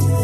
هنا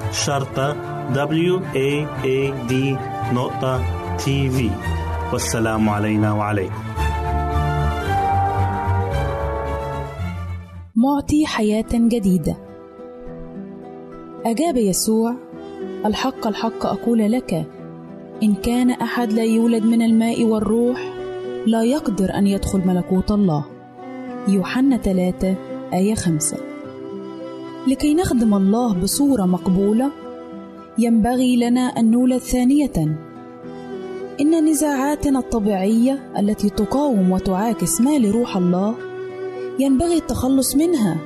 شرطة W A A D نقطة تي في والسلام علينا وعليكم. معطي حياة جديدة. أجاب يسوع الحق الحق أقول لك إن كان أحد لا يولد من الماء والروح لا يقدر أن يدخل ملكوت الله. يوحنا 3 آية 5 لكي نخدم الله بصورة مقبولة ينبغي لنا أن نولد ثانية. إن نزاعاتنا الطبيعية التي تقاوم وتعاكس ما لروح الله ينبغي التخلص منها.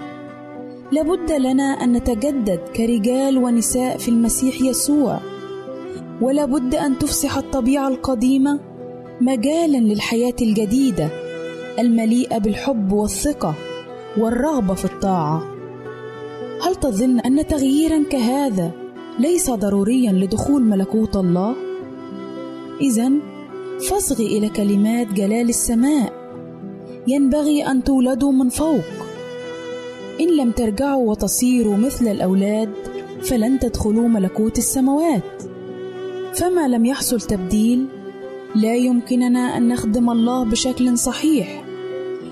لابد لنا أن نتجدد كرجال ونساء في المسيح يسوع. ولا بد أن تفسح الطبيعة القديمة مجالا للحياة الجديدة المليئة بالحب والثقة والرغبة في الطاعة. هل تظن أن تغييرا كهذا ليس ضروريا لدخول ملكوت الله؟ اذا فاصغ إلى كلمات جلال السماء. ينبغي أن تولدوا من فوق. إن لم ترجعوا وتصيروا مثل الأولاد فلن تدخلوا ملكوت السماوات. فما لم يحصل تبديل لا يمكننا أن نخدم الله بشكل صحيح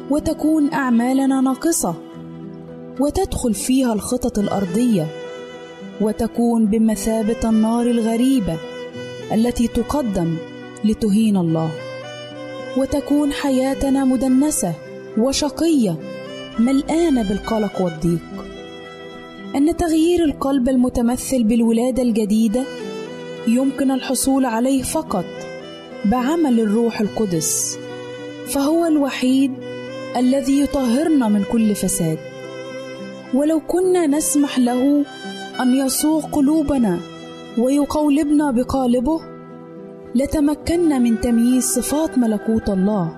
وتكون أعمالنا ناقصة. وتدخل فيها الخطط الأرضية وتكون بمثابة النار الغريبة التي تقدم لتهين الله. وتكون حياتنا مدنسة وشقية ملآنة بالقلق والضيق. أن تغيير القلب المتمثل بالولادة الجديدة يمكن الحصول عليه فقط بعمل الروح القدس فهو الوحيد الذي يطهرنا من كل فساد. ولو كنا نسمح له أن يسوق قلوبنا ويقولبنا بقالبه لتمكنا من تمييز صفات ملكوت الله.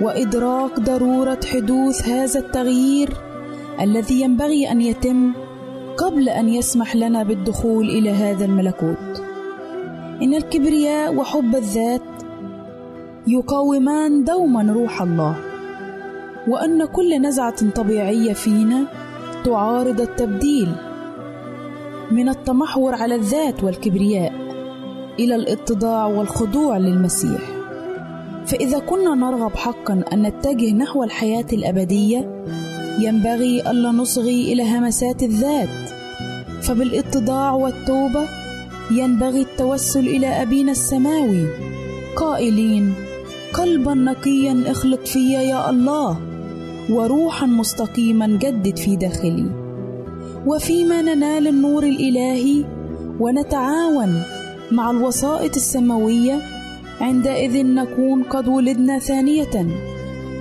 وإدراك ضرورة حدوث هذا التغيير الذي ينبغي أن يتم قبل أن يسمح لنا بالدخول إلى هذا الملكوت. إن الكبرياء وحب الذات يقاومان دوما روح الله. وأن كل نزعة طبيعية فينا تعارض التبديل من التمحور على الذات والكبرياء إلى الإتضاع والخضوع للمسيح. فإذا كنا نرغب حقا أن نتجه نحو الحياة الأبدية ينبغي ألا نصغي إلى همسات الذات. فبالإتضاع والتوبة ينبغي التوسل إلى أبينا السماوي. قائلين قلبا نقيا اخلق في يا الله. وروحا مستقيما جدد في داخلي. وفيما ننال النور الإلهي ونتعاون مع الوسائط السماوية عندئذ نكون قد ولدنا ثانية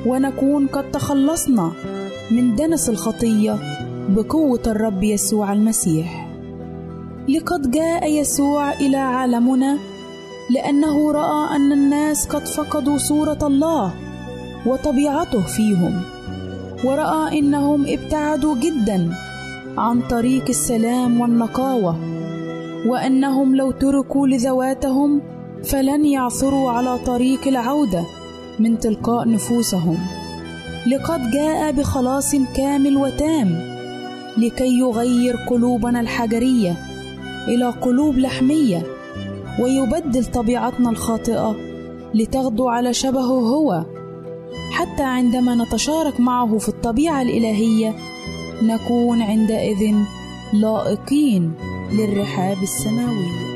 ونكون قد تخلصنا من دنس الخطية بقوة الرب يسوع المسيح. لقد جاء يسوع إلى عالمنا لأنه رأى أن الناس قد فقدوا صورة الله وطبيعته فيهم. ورأى إنهم ابتعدوا جدا عن طريق السلام والنقاوة وأنهم لو تركوا لذواتهم فلن يعثروا على طريق العودة من تلقاء نفوسهم. لقد جاء بخلاص كامل وتام لكي يغير قلوبنا الحجرية إلى قلوب لحمية ويبدل طبيعتنا الخاطئة لتغدو على شبهه هو حتى عندما نتشارك معه في الطبيعة الإلهية نكون عندئذ لائقين للرحاب السماويه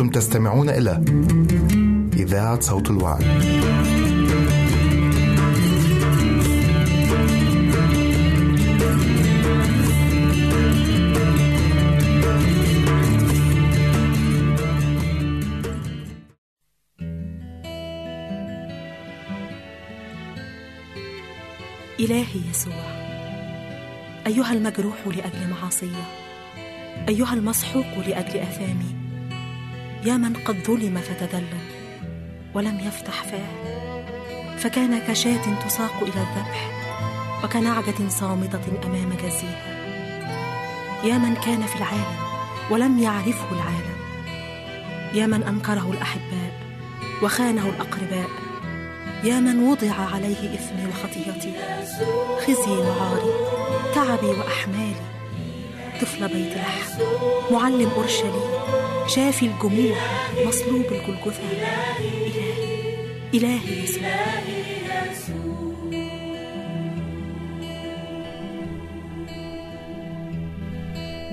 أنتم تستمعون إلى إذاعة صوت الوعد. إلهي يسوع أيها المجروح لأجل معاصي أيها المسحوق لأجل آثامي يا من قد ظلم فتذلل ولم يفتح فاه. فكان كشاة تساق إلى الذبح وكنعجة صامتة أمام جزيها يا من كان في العالم ولم يعرفه العالم. يا من أنكره الأحباء وخانه الأقرباء. يا من وضع عليه إثمي وخطيتي خزي وعاري تعبي وأحمالي. طفل بيت لحم. معلم أورشليم. شافي الجموع مصلوب الجلجثة. إلهي إلهي يسوع.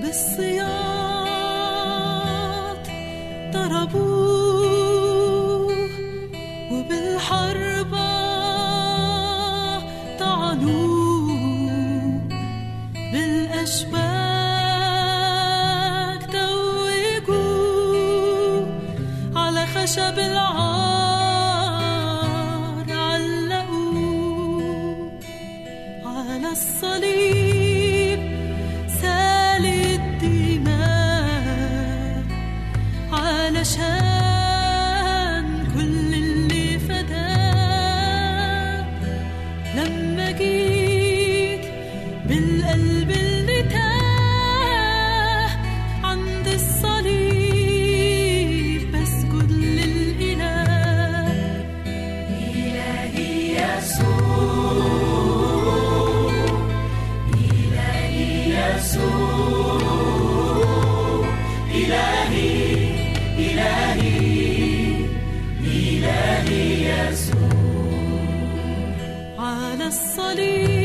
بالصياط الصليب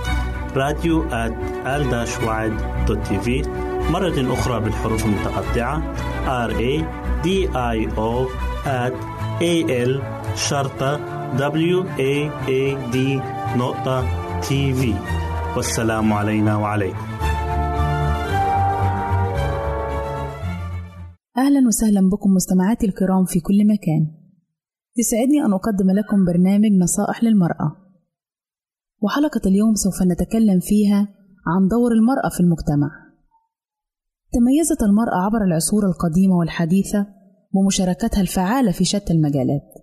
راديو تي في. مرة أخرى بالحروف المتقطعة. R A D I O A L شرطة W A A D نقطة تي في والسلام علينا وعليكم. أهلا وسهلا بكم مستمعاتي الكرام في كل مكان. يسعدني أن أقدم لكم برنامج نصائح للمرأة. وحلقة اليوم سوف نتكلم فيها عن دور المرأة في المجتمع. تميزت المرأة عبر العصور القديمة والحديثة بمشاركتها الفعالة في شتى المجالات.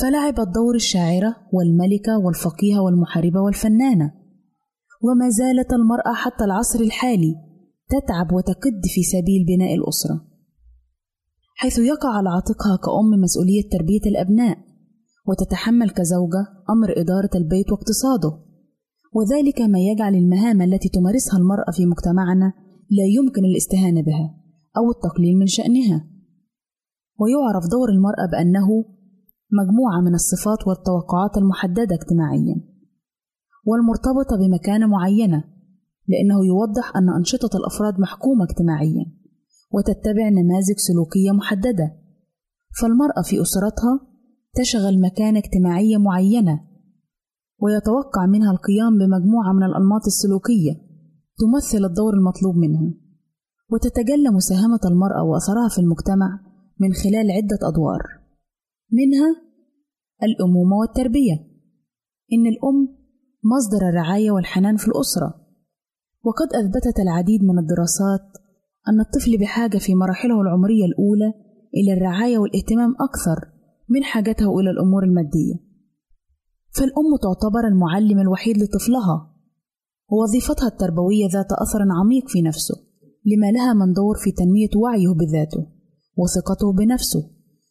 فلعبت دور الشاعرة والملكة والفقيهة والمحاربة والفنانة. وما زالت المرأة حتى العصر الحالي تتعب وتكد في سبيل بناء الأسرة. حيث يقع على عاتقها كأم مسؤولية تربية الأبناء. وتتحمل كزوجة أمر إدارة البيت واقتصاده. وذلك ما يجعل المهام التي تمارسها المرأة في مجتمعنا لا يمكن الاستهانة بها أو التقليل من شأنها. ويعرف دور المرأة بأنه مجموعة من الصفات والتوقعات المحددة اجتماعيا. والمرتبطة بمكانة معينة لأنه يوضح أن أنشطة الأفراد محكومة اجتماعيا وتتبع نماذج سلوكية محددة. فالمرأة في أسرتها تشغل مكانة اجتماعية معينة ويتوقع منها القيام بمجموعة من الأنماط السلوكية تمثل الدور المطلوب منها وتتجلى مساهمة المرأة وأثرها في المجتمع من خلال عدة أدوار. منها الأمومة والتربية إن الأم مصدر الرعاية والحنان في الأسرة. وقد أثبتت العديد من الدراسات أن الطفل بحاجة في مراحله العمرية الأولى إلى الرعاية والاهتمام أكثر من حاجته إلى الأمور المادية. فالأم تعتبر المعلم الوحيد لطفلها. ووظيفتها التربوية ذات أثر عميق في نفسه لما لها من دور في تنمية وعيه بذاته وثقته بنفسه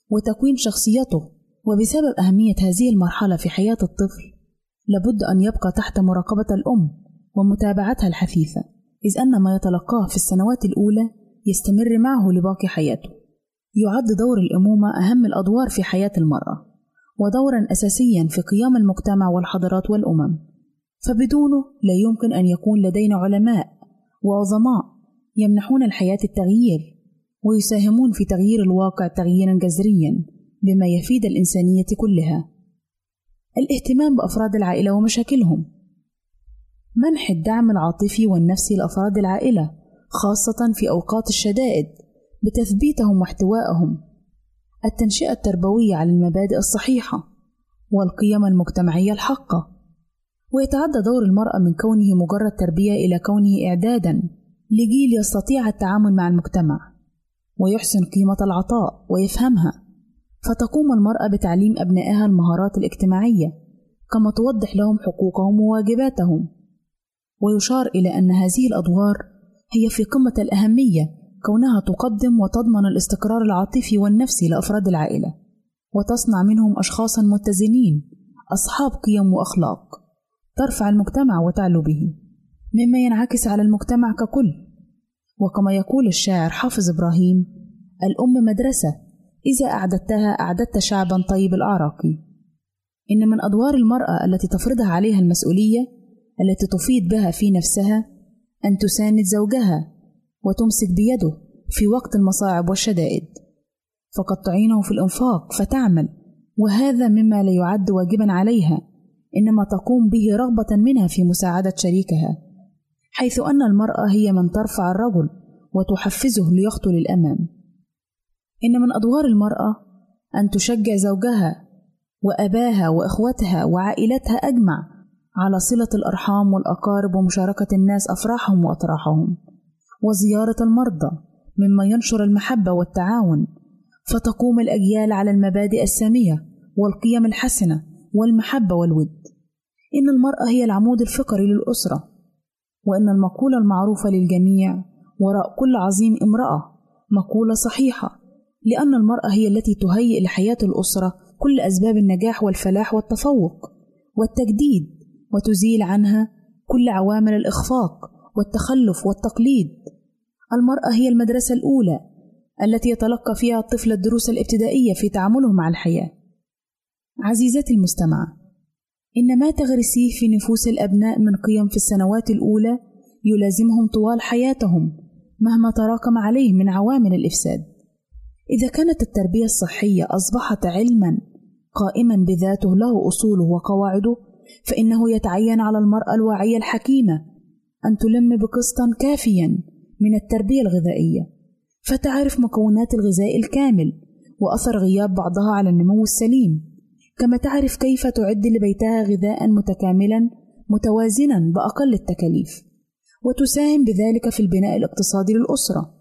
وتكوين شخصيته. وبسبب أهمية هذه المرحلة في حياة الطفل لابد أن يبقى تحت مراقبة الأم ومتابعتها الحثيثة إذ أن ما يتلقاه في السنوات الأولى يستمر معه لباقي حياته. يعد دور الأمومة أهم الأدوار في حياة المرأة ودورا أساسيا في قيام المجتمع والحضارات والأمم. فبدونه لا يمكن أن يكون لدينا علماء وعظماء يمنحون الحياة التغيير ويساهمون في تغيير الواقع تغييرا جذريا بما يفيد الإنسانية كلها. الاهتمام بأفراد العائلة ومشاكلهم. منح الدعم العاطفي والنفسي لأفراد العائلة خاصة في أوقات الشدائد. بتثبيتهم واحتوائهم. التنشئة التربوية على المبادئ الصحيحة والقيم المجتمعية الحقة. ويتعدى دور المرأة من كونه مجرد تربية إلى كونه إعدادا لجيل يستطيع التعامل مع المجتمع ويحسن قيمة العطاء ويفهمها. فتقوم المرأة بتعليم أبنائها المهارات الاجتماعية كما توضح لهم حقوقهم وواجباتهم. ويشار إلى أن هذه الأدوار هي في قمة الأهمية كونها تقدم وتضمن الاستقرار العاطفي والنفسي لأفراد العائلة وتصنع منهم أشخاصا متزنين أصحاب قيم وأخلاق ترفع المجتمع وتعلو به مما ينعكس على المجتمع ككل. وكما يقول الشاعر حافظ إبراهيم الأم مدرسة إذا أعددتها أعددت شعبا طيب الأعراق. إن من أدوار المرأة التي تفرضها عليها المسؤولية التي تفيض بها في نفسها أن تساند زوجها وتمسك بيده في وقت المصاعب والشدائد. فقد تعينه في الإنفاق فتعمل وهذا مما لا يعد واجبا عليها إنما تقوم به رغبة منها في مساعدة شريكها حيث أن المرأة هي من ترفع الرجل وتحفزه ليخطو للأمام إن من أدوار المرأة أن تشجع زوجها وأباها وإخوتها وعائلتها أجمع على صلة الأرحام والأقارب ومشاركة الناس أفراحهم وأطراحهم. وزيارة المرضى مما ينشر المحبة والتعاون فتقوم الأجيال على المبادئ السامية والقيم الحسنة والمحبة والود. إن المرأة هي العمود الفقري للأسرة وإن المقولة المعروفة للجميع وراء كل عظيم امرأة مقولة صحيحة لأن المرأة هي التي تهيئ لحياة الأسرة كل أسباب النجاح والفلاح والتفوق والتجديد وتزيل عنها كل عوامل الإخفاق والتخلف والتقليد. المرأة هي المدرسة الأولى التي يتلقى فيها الطفل الدروس الابتدائية في تعامله مع الحياة. عزيزتي المستمعة إن ما تغرسيه في نفوس الأبناء من قيم في السنوات الأولى يلازمهم طوال حياتهم مهما تراكم عليه من عوامل الإفساد. إذا كانت التربية الصحية أصبحت علما قائما بذاته له أصوله وقواعده فإنه يتعين على المرأة الواعية الحكيمة أن تلم بقسطا كافيا من التربية الغذائية. فتعرف مكونات الغذاء الكامل وأثر غياب بعضها على النمو السليم. كما تعرف كيف تعد لبيتها غذاء متكاملا متوازنا بأقل التكاليف. وتساهم بذلك في البناء الاقتصادي للأسرة.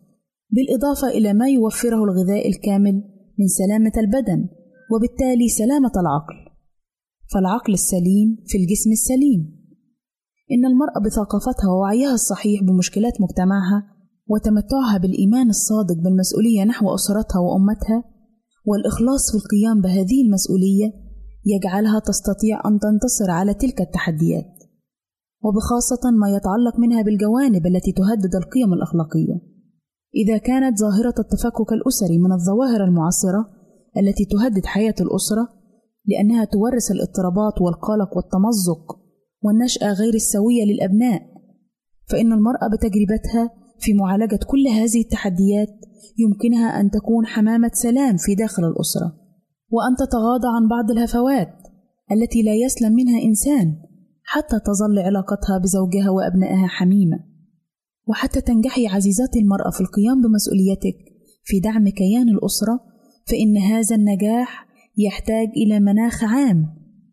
بالإضافة إلى ما يوفره الغذاء الكامل من سلامة البدن وبالتالي سلامة العقل. فالعقل السليم في الجسم السليم. إن المرأة بثقافتها ووعيها الصحيح بمشكلات مجتمعها وتمتعها بالإيمان الصادق بالمسؤولية نحو أسرتها وأمتها والإخلاص في القيام بهذه المسؤولية يجعلها تستطيع أن تنتصر على تلك التحديات وبخاصة ما يتعلق منها بالجوانب التي تهدد القيم الأخلاقية. إذا كانت ظاهرة التفكك الأسري من الظواهر المعاصرة التي تهدد حياة الأسرة لأنها تورث الاضطرابات والقلق والتمزق والنشأة غير السوية للأبناء. فإن المرأة بتجربتها في معالجة كل هذه التحديات يمكنها أن تكون حمامة سلام في داخل الأسرة وأن تتغاضى عن بعض الهفوات التي لا يسلم منها إنسان حتى تظل علاقتها بزوجها وأبنائها حميمة. وحتى تنجحي عزيزتي المرأة في القيام بمسؤوليتك في دعم كيان الأسرة فإن هذا النجاح يحتاج إلى مناخ عام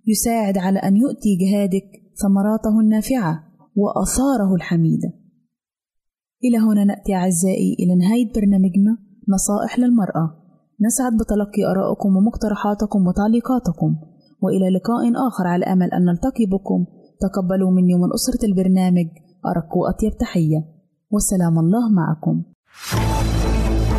يساعد على أن يؤتي جهادك ثمراته النافعة وآثاره الحميدة. إلى هنا نأتي أعزائي إلى نهاية برنامجنا نصائح للمرأة. نسعد بتلقي آرائكم ومقترحاتكم وتعليقاتكم، وإلى لقاء آخر على أمل أن نلتقي بكم. تقبلوا مني ومن أسرة البرنامج أرق وأطيب تحية، والسلام الله معكم.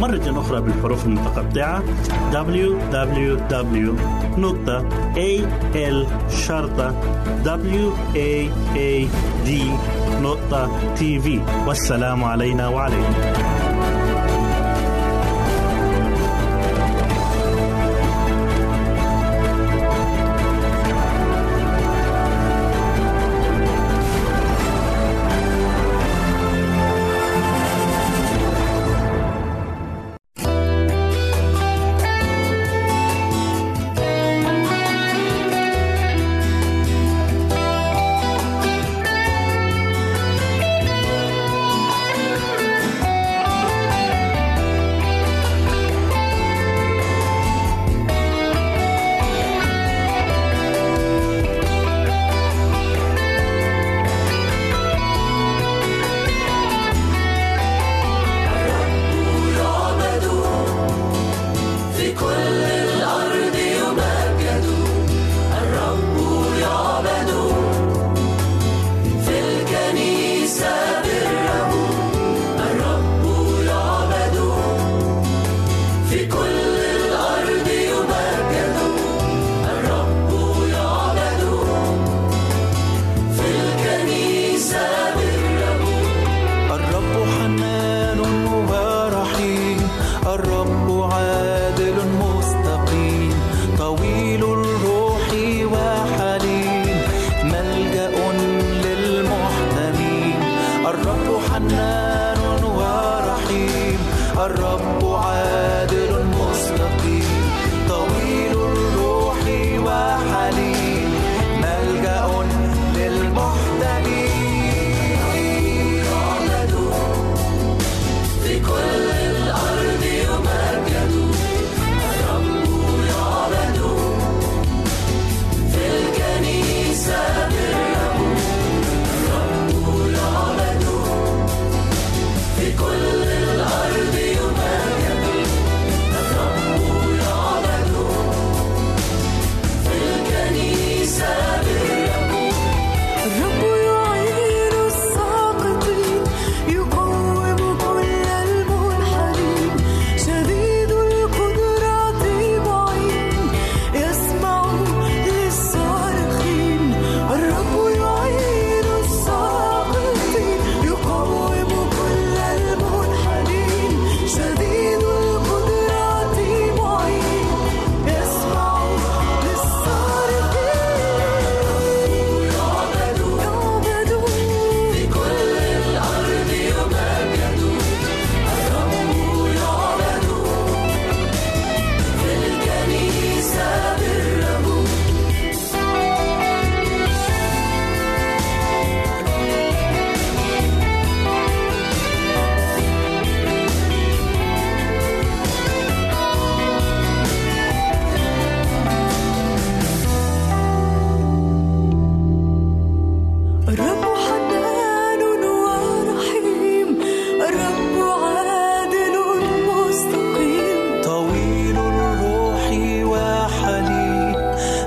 مرة أخرى بالحروف المتقطعة www والسلام علينا وعليكم. الرب عاد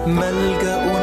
ملجأ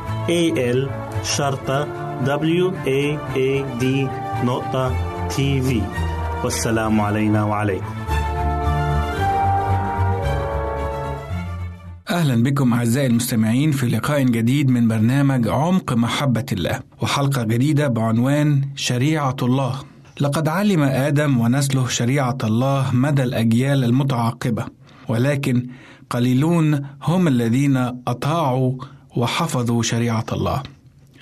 A L شرطة W A A D نقطة تي في والسلام علينا وعليكم. أهلا بكم أعزائي المستمعين في لقاء جديد من برنامج عمق محبة الله وحلقة جديدة بعنوان شريعة الله. لقد علم آدم ونسله شريعة الله مدى الأجيال المتعاقبة ولكن قليلون هم الذين أطاعوا وحفظوا شريعة الله.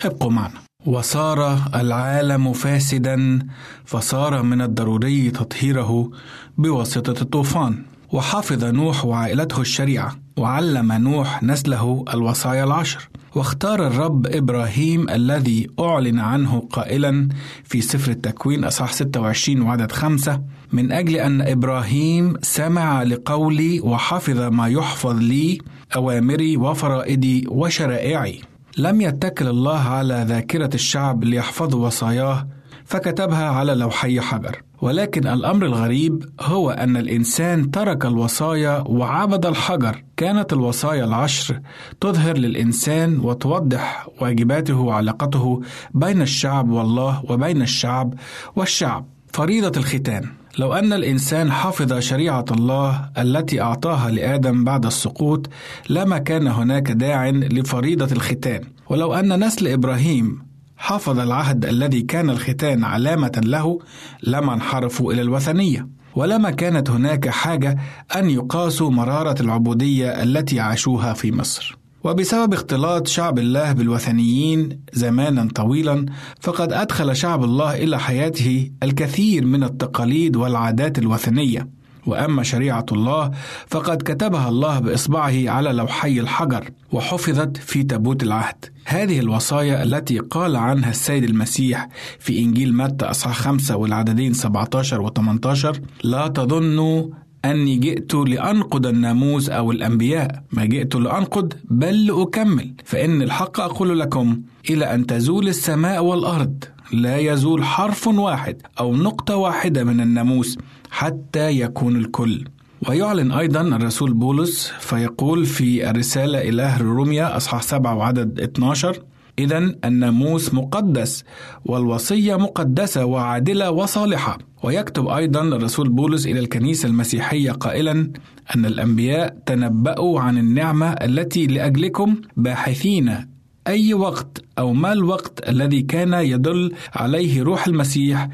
ابقوا معنا. وصار العالم فاسدا فصار من الضروري تطهيره بواسطة الطوفان. وحفظ نوح وعائلته الشريعة وعلم نوح نسله الوصايا العشر. واختار الرب إبراهيم الذي أعلن عنه قائلا في سفر التكوين أصح 26 وعدد خمسة من أجل أن إبراهيم سمع لقولي وحفظ ما يحفظ لي أوامري وفرائدي وشرائعي. لم يتكل الله على ذاكرة الشعب ليحفظوا وصاياه فكتبها على لوحي حجر ولكن الأمر الغريب هو أن الإنسان ترك الوصايا وعبد الحجر. كانت الوصايا العشر تظهر للإنسان وتوضح واجباته وعلاقته بين الشعب والله وبين الشعب والشعب. فريضة الختان لو أن الإنسان حفظ شريعة الله التي أعطاها لآدم بعد السقوط لما كان هناك داع لفريضة الختان. ولو أن نسل إبراهيم حفظ العهد الذي كان الختان علامة له لما انحرفوا إلى الوثنية. ولما كانت هناك حاجة أن يقاسوا مرارة العبودية التي عاشوها في مصر. وبسبب اختلاط شعب الله بالوثنيين زمانا طويلا فقد أدخل شعب الله إلى حياته الكثير من التقاليد والعادات الوثنية. وأما شريعة الله فقد كتبها الله بإصبعه على لوحي الحجر وحفظت في تابوت العهد. هذه الوصايا التي قال عنها السيد المسيح في إنجيل متى أصحاح 5 والعددين 17 و 18 لا تظنوا أني جئت لأنقض الناموس أو الأنبياء. ما جئت لأنقض بل لأكمل. فإن الحق أقول لكم إلى أن تزول السماء والأرض. لا يزول حرف واحد أو نقطة واحدة من الناموس حتى يكون الكل. ويعلن أيضا الرسول بولس فيقول في الرسالة إلى أهل روميا أصحاح 7 وعدد 12 إذا الناموس مقدس والوصية مقدسة وعادلة وصالحة. ويكتب أيضا الرسول بولس إلى الكنيسة المسيحية قائلا أن الأنبياء تنبأوا عن النعمة التي لأجلكم باحثين أي وقت أو ما الوقت الذي كان يدل عليه روح المسيح.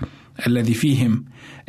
الذي فيهم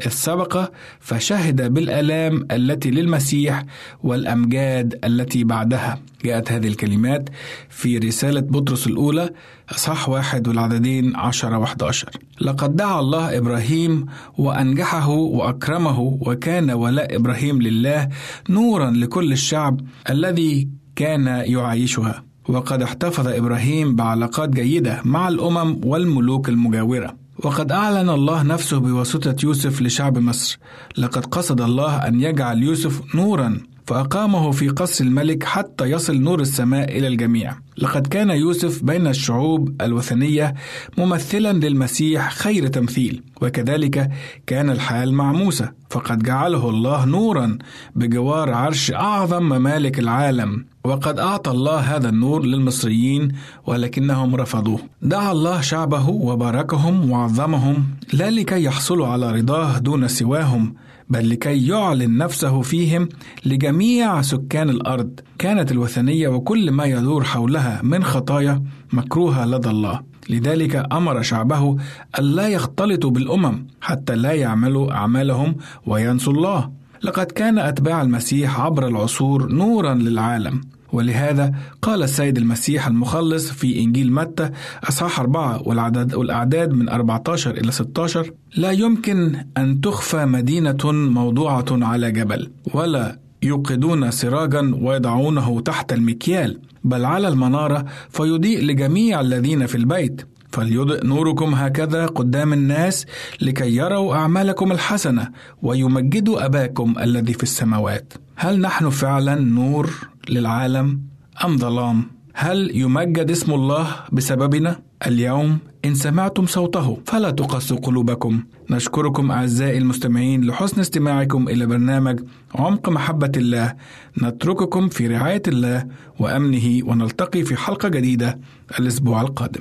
إذ سبق فشهد بالآلام التي للمسيح والأمجاد التي بعدها. جاءت هذه الكلمات في رسالة بطرس الأولى أصحاح واحد والعددين عشرة وحداشر. لقد دعا الله إبراهيم وأنجحه وأكرمه وكان ولاء إبراهيم لله نورا لكل الشعب الذي كان يعايشها. وقد احتفظ إبراهيم بعلاقات جيدة مع الأمم والملوك المجاورة. وقد أعلن الله نفسه بواسطة يوسف لشعب مصر. لقد قصد الله أن يجعل يوسف نورا. فأقامه في قصر الملك حتى يصل نور السماء إلى الجميع. لقد كان يوسف بين الشعوب الوثنية ممثلا للمسيح خير تمثيل، وكذلك كان الحال مع موسى، فقد جعله الله نورا بجوار عرش أعظم ممالك العالم، وقد أعطى الله هذا النور للمصريين ولكنهم رفضوه. دعا الله شعبه وباركهم وعظمهم لا لكي يحصلوا على رضاه دون سواهم، بل لكي يعلن نفسه فيهم لجميع سكان الأرض. كانت الوثنية وكل ما يدور حولها من خطايا مكروهة لدى الله. لذلك أمر شعبه الا يختلطوا بالأمم حتى لا يعملوا أعمالهم وينسوا الله. لقد كان أتباع المسيح عبر العصور نورا للعالم. ولهذا قال السيد المسيح المخلص في إنجيل متى أصحاح أربعة والعدد والأعداد من 14 إلى 16 لا يمكن أن تخفى مدينة موضوعة على جبل ولا يوقدون سراجا ويضعونه تحت المكيال بل على المنارة فيضيء لجميع الذين في البيت. فليضئ نوركم هكذا قدام الناس لكي يروا أعمالكم الحسنة ويمجدوا أباكم الذي في السماوات. هل نحن فعلا نور للعالم أم ظلام؟ هل يمجد اسم الله بسببنا؟ اليوم إن سمعتم صوته فلا تقسوا قلوبكم نشكركم أعزائي المستمعين لحسن استماعكم إلى برنامج عمق محبة الله نترككم في رعاية الله وأمنه ونلتقي في حلقة جديدة الأسبوع القادم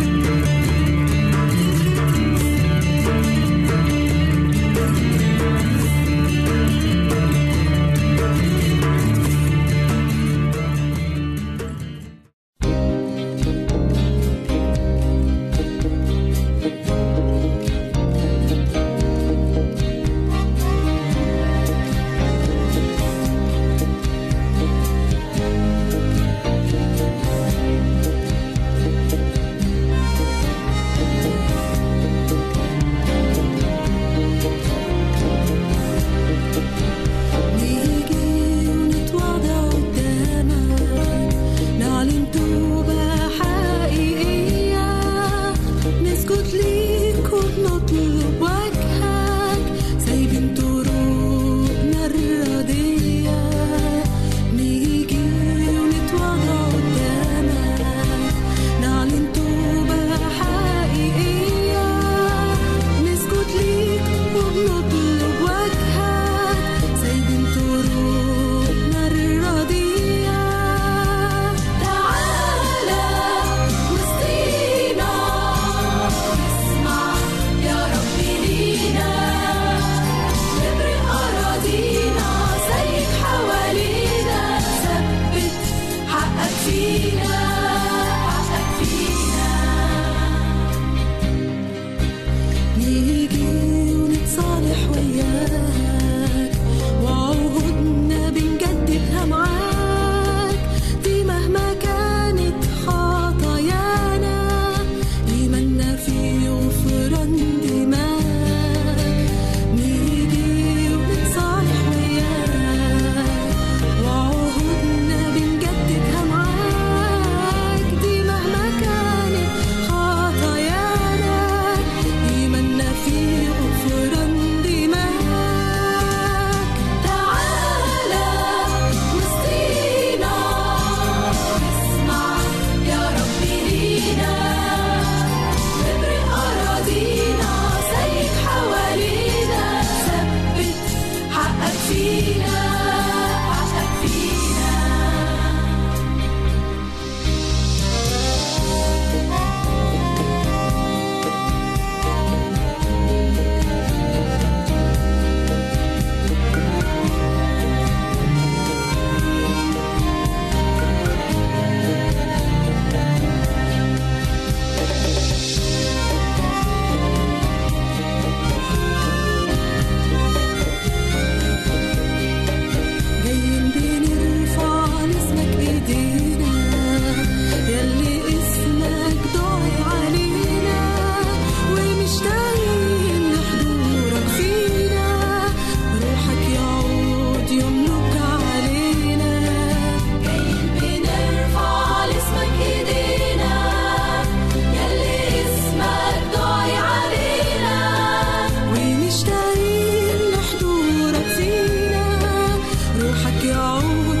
有。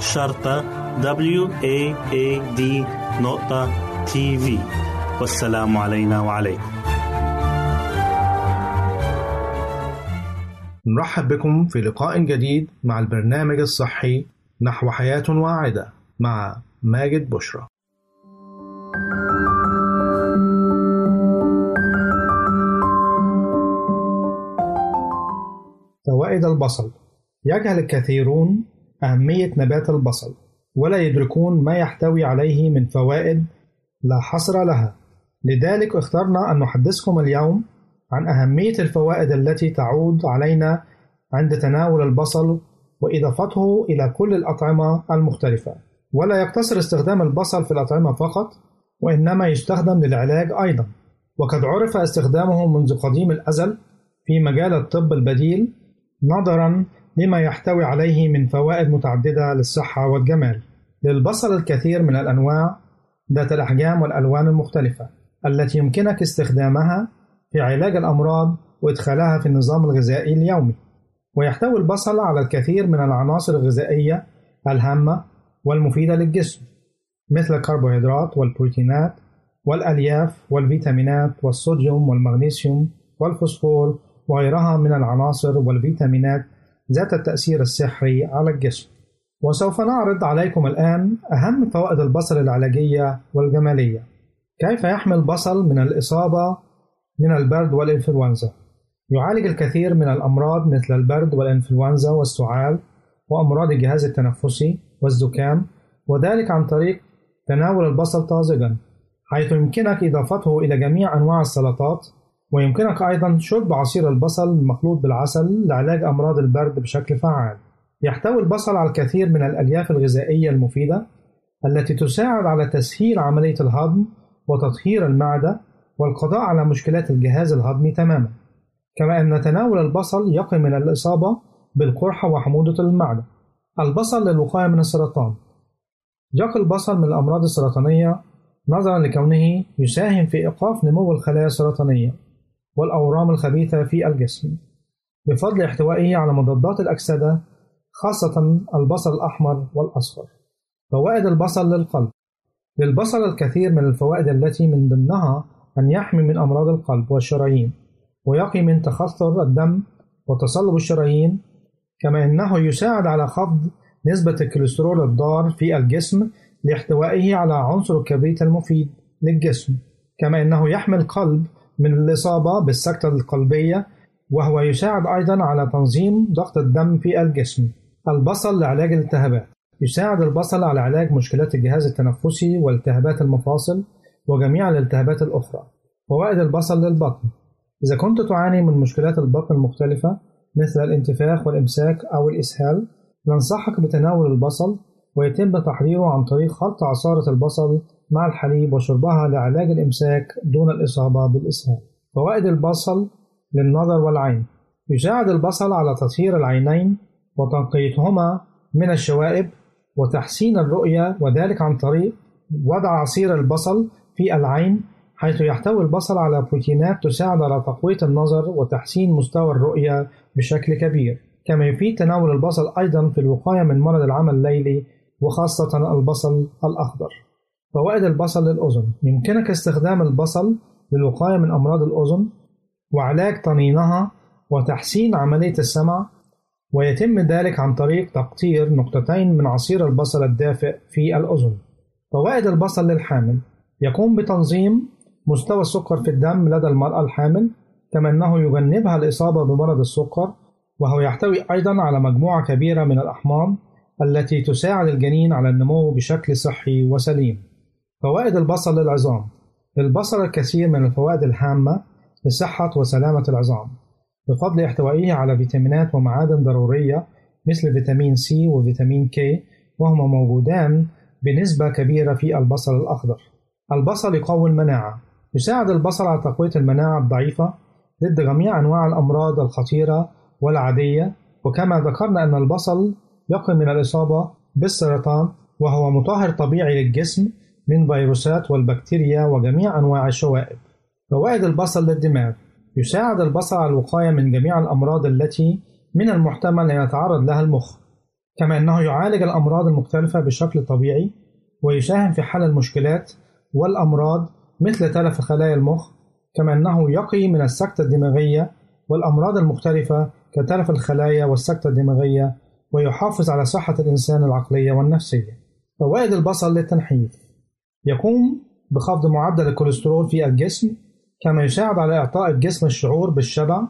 شرطة W A A D نقطة تي في والسلام علينا وعليكم. نرحب بكم في لقاء جديد مع البرنامج الصحي نحو حياة واعدة مع ماجد بشرى. فوائد البصل. يجهل الكثيرون أهمية نبات البصل ولا يدركون ما يحتوي عليه من فوائد لا حصر لها. لذلك اخترنا أن نحدثكم اليوم عن أهمية الفوائد التي تعود علينا عند تناول البصل وإضافته إلى كل الأطعمة المختلفة. ولا يقتصر استخدام البصل في الأطعمة فقط وإنما يستخدم للعلاج أيضا. وقد عرف استخدامه منذ قديم الأزل في مجال الطب البديل نظرا لما يحتوي عليه من فوائد متعددة للصحة والجمال. للبصل الكثير من الأنواع ذات الأحجام والألوان المختلفة التي يمكنك استخدامها في علاج الأمراض وإدخالها في النظام الغذائي اليومي. ويحتوي البصل على الكثير من العناصر الغذائية الهامة والمفيدة للجسم مثل الكربوهيدرات والبروتينات والألياف والفيتامينات والصوديوم والمغنيسيوم والفوسفور وغيرها من العناصر والفيتامينات ذات التأثير السحري على الجسم. وسوف نعرض عليكم الآن أهم فوائد البصل العلاجية والجمالية. كيف يحمي البصل من الإصابة من البرد والإنفلونزا؟ يعالج الكثير من الأمراض مثل البرد والإنفلونزا والسعال وأمراض الجهاز التنفسي والزكام وذلك عن طريق تناول البصل طازجا حيث يمكنك إضافته إلى جميع أنواع السلطات ويمكنك أيضا شرب عصير البصل المخلوط بالعسل لعلاج أمراض البرد بشكل فعال. يحتوي البصل على الكثير من الألياف الغذائية المفيدة التي تساعد على تسهيل عملية الهضم وتطهير المعدة والقضاء على مشكلات الجهاز الهضمي تماما. كما أن تناول البصل يقي من الإصابة بالقرحة وحموضة المعدة. البصل للوقاية من السرطان. يقي البصل من الأمراض السرطانية نظرا لكونه يساهم في إيقاف نمو الخلايا السرطانية. والأورام الخبيثة في الجسم. بفضل احتوائه على مضادات الأكسدة خاصة البصل الأحمر والأصفر. فوائد البصل للقلب. للبصل الكثير من الفوائد التي من ضمنها أن يحمي من أمراض القلب والشرايين ويقي من تخثر الدم وتصلب الشرايين كما أنه يساعد على خفض نسبة الكوليسترول الضار في الجسم لاحتوائه على عنصر الكبريت المفيد للجسم كما أنه يحمي القلب من الإصابة بالسكتة القلبية وهو يساعد أيضا على تنظيم ضغط الدم في الجسم البصل لعلاج الالتهابات. يساعد البصل على علاج مشكلات الجهاز التنفسي والتهابات المفاصل وجميع الالتهابات الأخرى. فوائد البصل للبطن. إذا كنت تعاني من مشكلات البطن المختلفة مثل الانتفاخ والإمساك أو الإسهال ننصحك بتناول البصل ويتم تحضيره عن طريق خلط عصارة البصل مع الحليب وشربها لعلاج الإمساك دون الإصابة بالإسهال فوائد البصل للنظر والعين. يساعد البصل على تطهير العينين وتنقيتهما من الشوائب وتحسين الرؤية وذلك عن طريق وضع عصير البصل في العين حيث يحتوي البصل على بروتينات تساعد على تقوية النظر وتحسين مستوى الرؤية بشكل كبير. كما يفيد تناول البصل أيضا في الوقاية من مرض العمى الليلي وخاصة البصل الأخضر. فوائد البصل للأذن. يمكنك استخدام البصل للوقاية من أمراض الأذن وعلاج طنينها وتحسين عملية السمع ويتم ذلك عن طريق تقطير نقطتين من عصير البصل الدافئ في الأذن. فوائد البصل للحامل. يقوم بتنظيم مستوى السكر في الدم لدى المرأة الحامل كما أنه يجنبها الإصابة بمرض السكر وهو يحتوي أيضا على مجموعة كبيرة من الأحماض التي تساعد الجنين على النمو بشكل صحي وسليم. فوائد البصل للعظام. للبصل الكثير من الفوائد الهامة لصحة وسلامة العظام. بفضل احتوائه على فيتامينات ومعادن ضرورية مثل فيتامين سي وفيتامين كي وهما موجودان بنسبة كبيرة في البصل الأخضر. البصل يقوي المناعة. يساعد البصل على تقوية المناعة الضعيفة ضد جميع أنواع الأمراض الخطيرة والعادية وكما ذكرنا أن البصل يقي من الإصابة بالسرطان وهو مطهر طبيعي للجسم من فيروسات والبكتيريا وجميع أنواع الشوائب. فوائد البصل للدماغ. يساعد البصل على الوقاية من جميع الأمراض التي من المحتمل أن يتعرض لها المخ كما أنه يعالج الأمراض المختلفة بشكل طبيعي ويساهم في حل المشكلات والأمراض مثل تلف خلايا المخ كما أنه يقي من السكتة الدماغية والأمراض المختلفة كتلف الخلايا والسكتة الدماغية ويحافظ على صحة الإنسان العقلية والنفسية. فوائد البصل للتنحيف. يقوم بخفض معدل الكوليسترول في الجسم كما يساعد على إعطاء الجسم الشعور بالشبع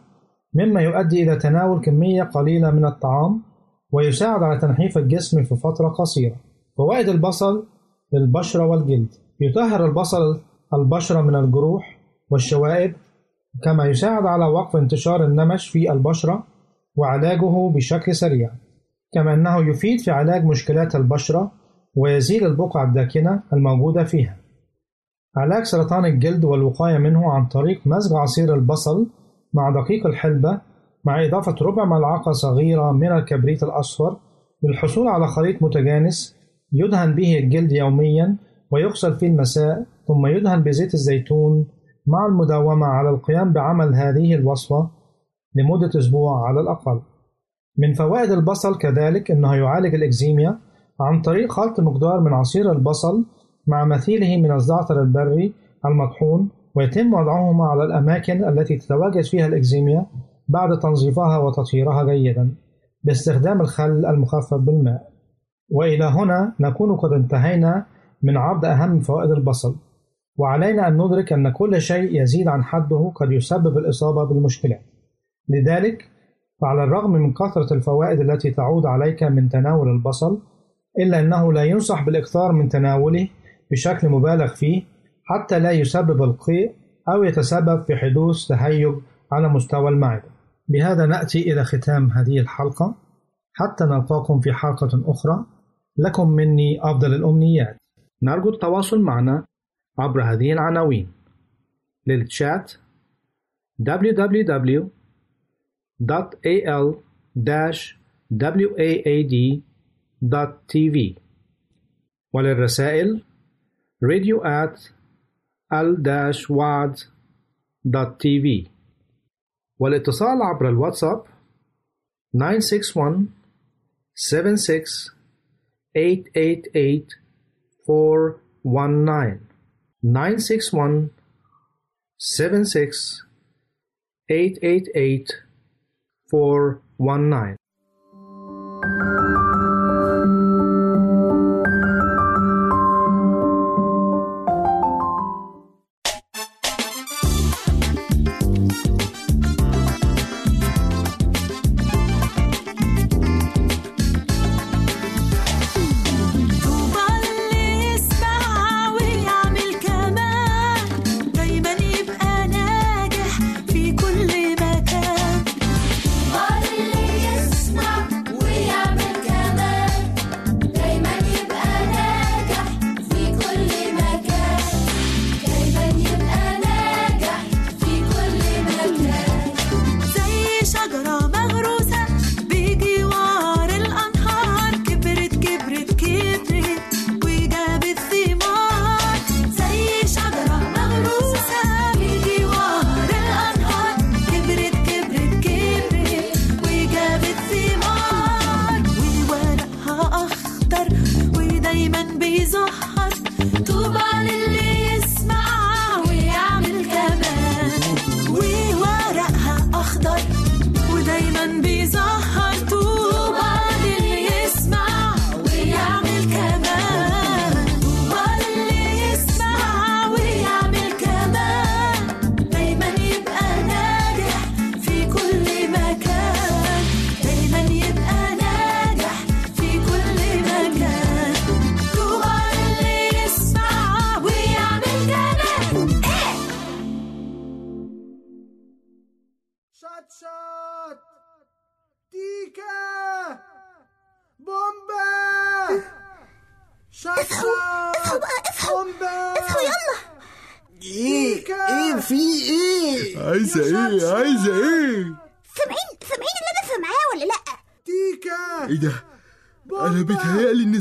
مما يؤدي إلى تناول كمية قليلة من الطعام ويساعد على تنحيف الجسم في فترة قصيرة. فوائد البصل للبشرة والجلد. يطهر البصل البشرة من الجروح والشوائب كما يساعد على وقف انتشار النمش في البشرة وعلاجه بشكل سريع. كما أنه يفيد في علاج مشكلات البشرة ويزيل البقع الداكنة الموجودة فيها. علاج سرطان الجلد والوقاية منه عن طريق مزج عصير البصل مع دقيق الحلبة مع إضافة ربع ملعقة صغيرة من الكبريت الأصفر للحصول على خليط متجانس يدهن به الجلد يوميا ويغسل في المساء ثم يدهن بزيت الزيتون مع المداومة على القيام بعمل هذه الوصفة لمدة أسبوع على الأقل. من فوائد البصل كذلك أنه يعالج الإكزيميا عن طريق خلط مقدار من عصير البصل مع مثيله من الزعتر البري المطحون ويتم وضعهما على الأماكن التي تتواجد فيها الإكزيميا بعد تنظيفها وتطهيرها جيدا باستخدام الخل المخفف بالماء. وإلى هنا نكون قد انتهينا من عرض أهم فوائد البصل. وعلينا أن ندرك أن كل شيء يزيد عن حده قد يسبب الإصابة بالمشكلات لذلك فعلى الرغم من كثرة الفوائد التي تعود عليك من تناول البصل إلا أنه لا ينصح بالإكثار من تناوله بشكل مبالغ فيه حتى لا يسبب القيء أو يتسبب في حدوث تهيج على مستوى المعدة بهذا نأتي إلى ختام هذه الحلقة. حتى نلقاكم في حلقة أخرى. لكم مني أفضل الأمنيات. نرجو التواصل معنا عبر هذه العناوين. للتشات www.al-waad.tv وللرسائل radio at al-wad.tv والاتصال عبر الواتساب 961 76 888 419 961 76 888 419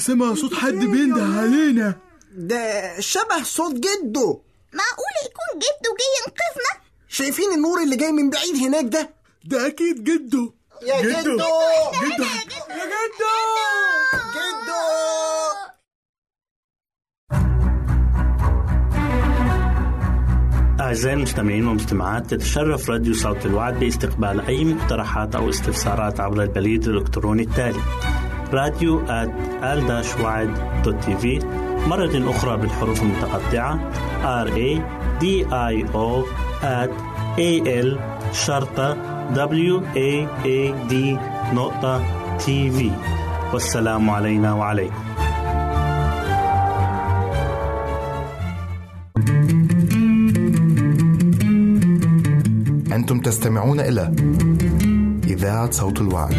سامع صوت حد بينده علينا. ده شبه صوت جده. معقول يكون جده جاي ينقذنا؟ شايفين النور اللي جاي من بعيد هناك ده؟ ده أكيد جده. يا جدو. جدو جدو يا جدو جدو أعزائي المستمعين والمستمعات تتشرف راديو صوت الوعد باستقبال أي مقترحات أو استفسارات عبر البريد الإلكتروني التالي. راديو في مرة أخرى بالحروف المتقطعة. R A D I O A L شرطة W A A D نقطة تي في والسلام علينا وعليكم. أنتم تستمعون إلى إذاعة صوت الوعي